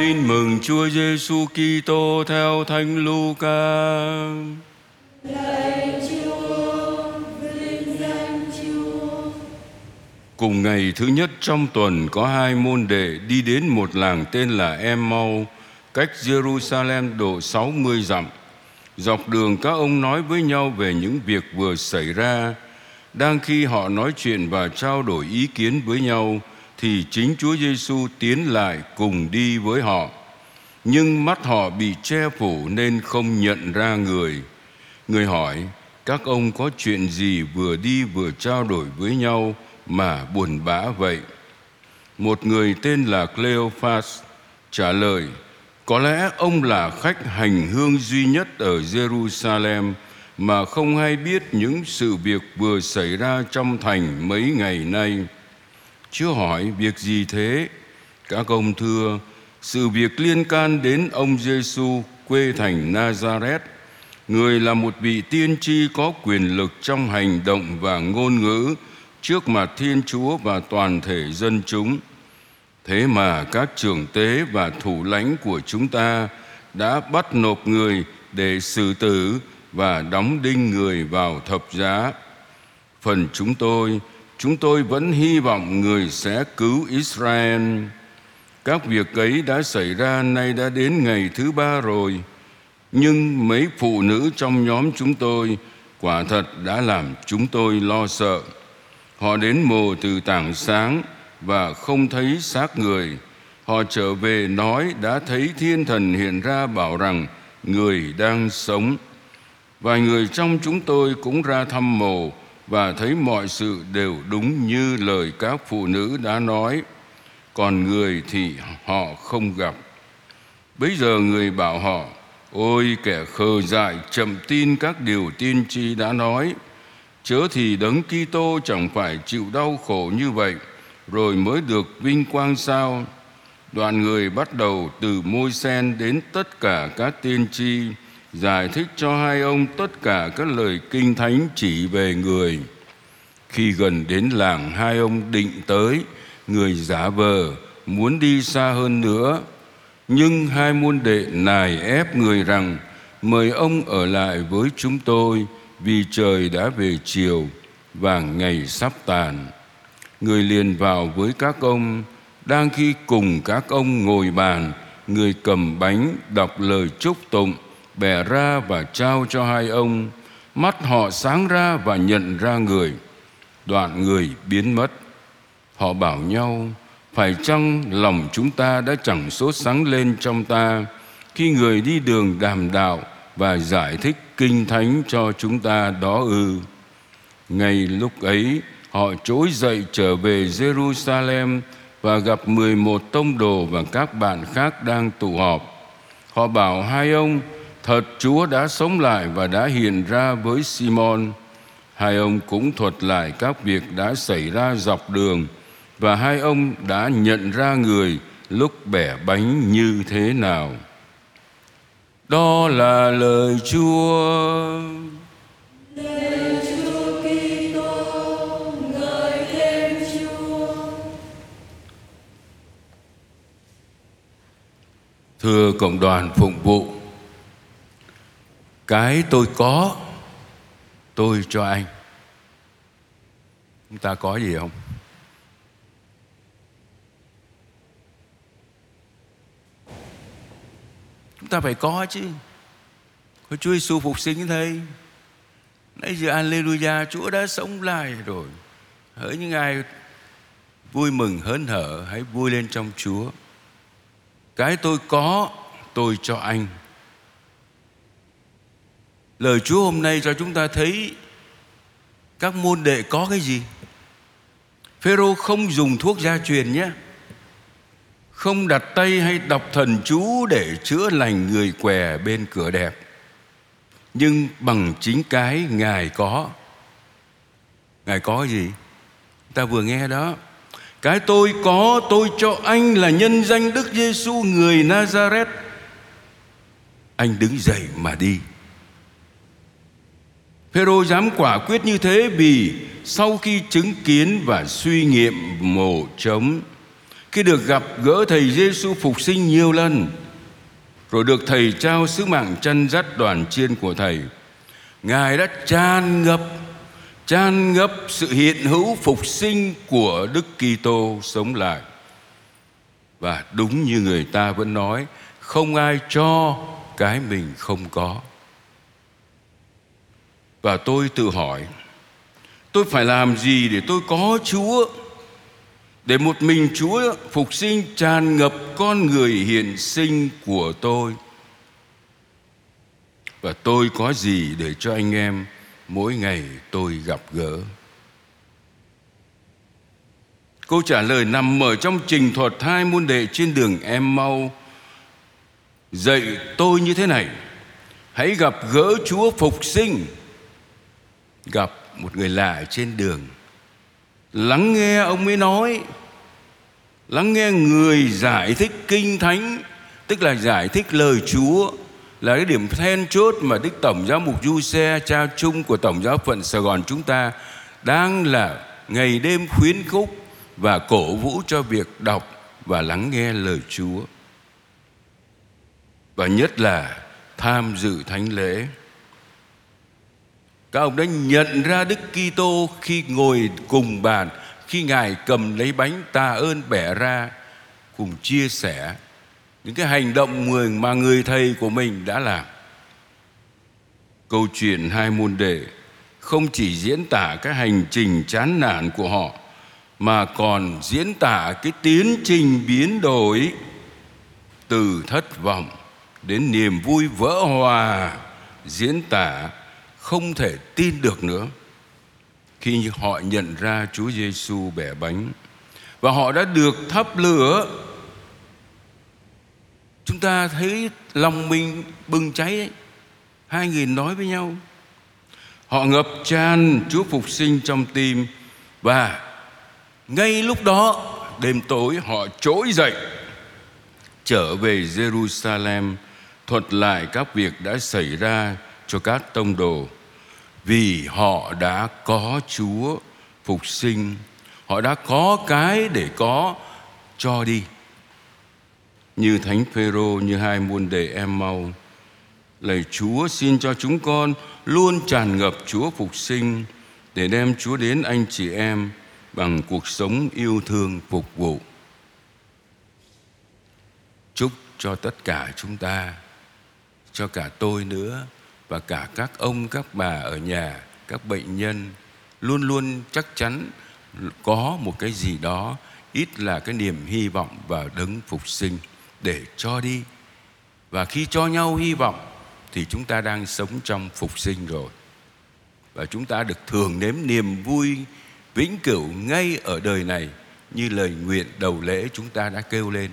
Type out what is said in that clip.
Tin mừng Chúa Giêsu Kitô theo Thánh Luca. Lạy Chúa, vinh danh Chúa. Cùng ngày thứ nhất trong tuần có hai môn đệ đi đến một làng tên là Emmau, cách Jerusalem độ 60 dặm. Dọc đường các ông nói với nhau về những việc vừa xảy ra. Đang khi họ nói chuyện và trao đổi ý kiến với nhau, thì chính Chúa Giêsu tiến lại cùng đi với họ. Nhưng mắt họ bị che phủ nên không nhận ra người. Người hỏi, các ông có chuyện gì vừa đi vừa trao đổi với nhau mà buồn bã vậy? Một người tên là Cleophas trả lời, có lẽ ông là khách hành hương duy nhất ở Jerusalem mà không hay biết những sự việc vừa xảy ra trong thành mấy ngày nay. Chúa hỏi việc gì thế? Các ông thưa, sự việc liên can đến ông Giêsu quê thành Nazareth. Người là một vị tiên tri có quyền lực trong hành động và ngôn ngữ trước mặt Thiên Chúa và toàn thể dân chúng. Thế mà các trưởng tế và thủ lãnh của chúng ta đã bắt nộp người để xử tử và đóng đinh người vào thập giá. Phần chúng tôi, chúng tôi vẫn hy vọng người sẽ cứu Israel. Các việc ấy đã xảy ra nay đã đến ngày thứ ba rồi. Nhưng mấy phụ nữ trong nhóm chúng tôi quả thật đã làm chúng tôi lo sợ. Họ đến mồ từ tảng sáng và không thấy xác người. Họ trở về nói đã thấy thiên thần hiện ra bảo rằng người đang sống. Vài người trong chúng tôi cũng ra thăm mồ và thấy mọi sự đều đúng như lời các phụ nữ đã nói. Còn người thì họ không gặp. Bây giờ người bảo họ, ôi kẻ khờ dại chậm tin các điều tiên tri đã nói. Chớ thì đấng Kitô chẳng phải chịu đau khổ như vậy rồi mới được vinh quang sao đoàn người bắt đầu từ môi sen đến tất cả các tiên tri giải thích cho hai ông tất cả các lời kinh thánh chỉ về người. Khi gần đến làng, hai ông định tới, người giả vờ, muốn đi xa hơn nữa. Nhưng hai môn đệ nài ép người rằng, mời ông ở lại với chúng tôi, vì trời đã về chiều và ngày sắp tàn. Người liền vào với các ông. Đang khi cùng các ông ngồi bàn, người cầm bánh đọc lời chúc tụng bẻ ra và trao cho hai ông. Mắt họ sáng ra và nhận ra người. Đoạn người biến mất. Họ bảo nhau phải chăng lòng chúng ta đã chẳng sốt sáng lên trong ta khi người đi đường đàm đạo và giải thích kinh thánh cho chúng ta đó ư? Ngay lúc ấy họ trỗi dậy trở về Jerusalem và gặp 11 tông đồ và các bạn khác đang tụ họp. Họ bảo hai ông, thật Chúa đã sống lại và đã hiện ra với Simon. Hai ông cũng thuật lại các việc đã xảy ra dọc đường và hai ông đã nhận ra người lúc bẻ bánh như thế nào. Đó là lời Chúa. Chúa Kitô, ngợi khen Chúa. Thưa cộng đoàn phụng vụ, cái tôi có, tôi cho anh. Chúng ta có gì không? Chúng ta phải có chứ. Có Chúa Giêsu phục sinh thầy. Nãy giờ Alleluia, Chúa đã sống lại rồi. Hỡi những ai vui mừng hớn hở, hãy vui lên trong Chúa. Cái tôi có, tôi cho anh. Lời Chúa hôm nay cho chúng ta thấy các môn đệ có cái gì? Phêrô không dùng thuốc gia truyền nhé. Không đặt tay hay đọc thần chú để chữa lành người què bên cửa đẹp. Nhưng bằng chính cái Ngài có. Ngài có gì? Ta vừa nghe đó. Cái tôi có, tôi cho anh là nhân danh Đức Giêsu người Nazareth. Anh đứng dậy mà đi. Phêrô dám quả quyết như thế vì sau khi chứng kiến và suy nghiệm mồ trống, khi được gặp gỡ thầy Giêsu phục sinh nhiều lần, rồi được thầy trao sứ mạng chân dắt đoàn chiên của thầy, ngài đã tràn ngập tràn ngập sự hiện hữu phục sinh của Đức Kitô sống lại. Và đúng như người ta vẫn nói, không ai cho cái mình không có và tôi tự hỏi, tôi phải làm gì để tôi có chúa? Để một mình chúa phục sinh tràn ngập con người hiện sinh của tôi. Và tôi có gì để cho anh em mỗi ngày tôi gặp gỡ? Câu trả lời nằm ở trong trình thuật hai môn đệ trên đường em mau. Dạy tôi như thế này, hãy gặp gỡ chúa phục sinh gặp một người lạ trên đường. Lắng nghe ông ấy nói, lắng nghe người giải thích kinh thánh, tức là giải thích lời chúa, là cái điểm then chốt mà đức tổng giáo mục du xe cha chung của tổng giáo phận sài gòn chúng ta, đang là ngày đêm khuyến khúc và cổ vũ cho việc đọc và lắng nghe lời chúa. Và nhất là tham dự thánh lễ các ông đã nhận ra Đức Kitô khi ngồi cùng bàn, khi Ngài cầm lấy bánh tạ ơn bẻ ra, cùng chia sẻ những cái hành động người mà người thầy của mình đã làm. Câu chuyện hai môn đệ không chỉ diễn tả cái hành trình chán nản của họ mà còn diễn tả cái tiến trình biến đổi từ thất vọng đến niềm vui vỡ hòa diễn tả không thể tin được nữa khi họ nhận ra Chúa Giêsu bẻ bánh và họ đã được thắp lửa, chúng ta thấy lòng mình bừng cháy ấy. hai người nói với nhau, họ ngập tràn Chúa phục sinh trong tim và ngay lúc đó, đêm tối, họ trỗi dậy, trở về Jerusalem thuật lại các việc đã xảy ra cho các tông đồ, vì họ đã có Chúa phục sinh. Họ đã có cái để có cho đi. Như thánh Phêrô như hai môn đệ em mau, lạy Chúa xin cho chúng con luôn tràn ngập Chúa phục sinh, để đem Chúa đến anh chị em bằng cuộc sống yêu thương phục vụ. Chúc cho tất cả chúng ta, cho cả tôi nữa và cả các ông, các bà ở nhà, các bệnh nhân luôn luôn chắc chắn có một cái gì đó ít là cái niềm hy vọng vào đấng phục sinh để cho đi. Và khi cho nhau hy vọng thì chúng ta đang sống trong phục sinh rồi. Và chúng ta được thường nếm niềm vui vĩnh cửu ngay ở đời này như lời nguyện đầu lễ chúng ta đã kêu lên.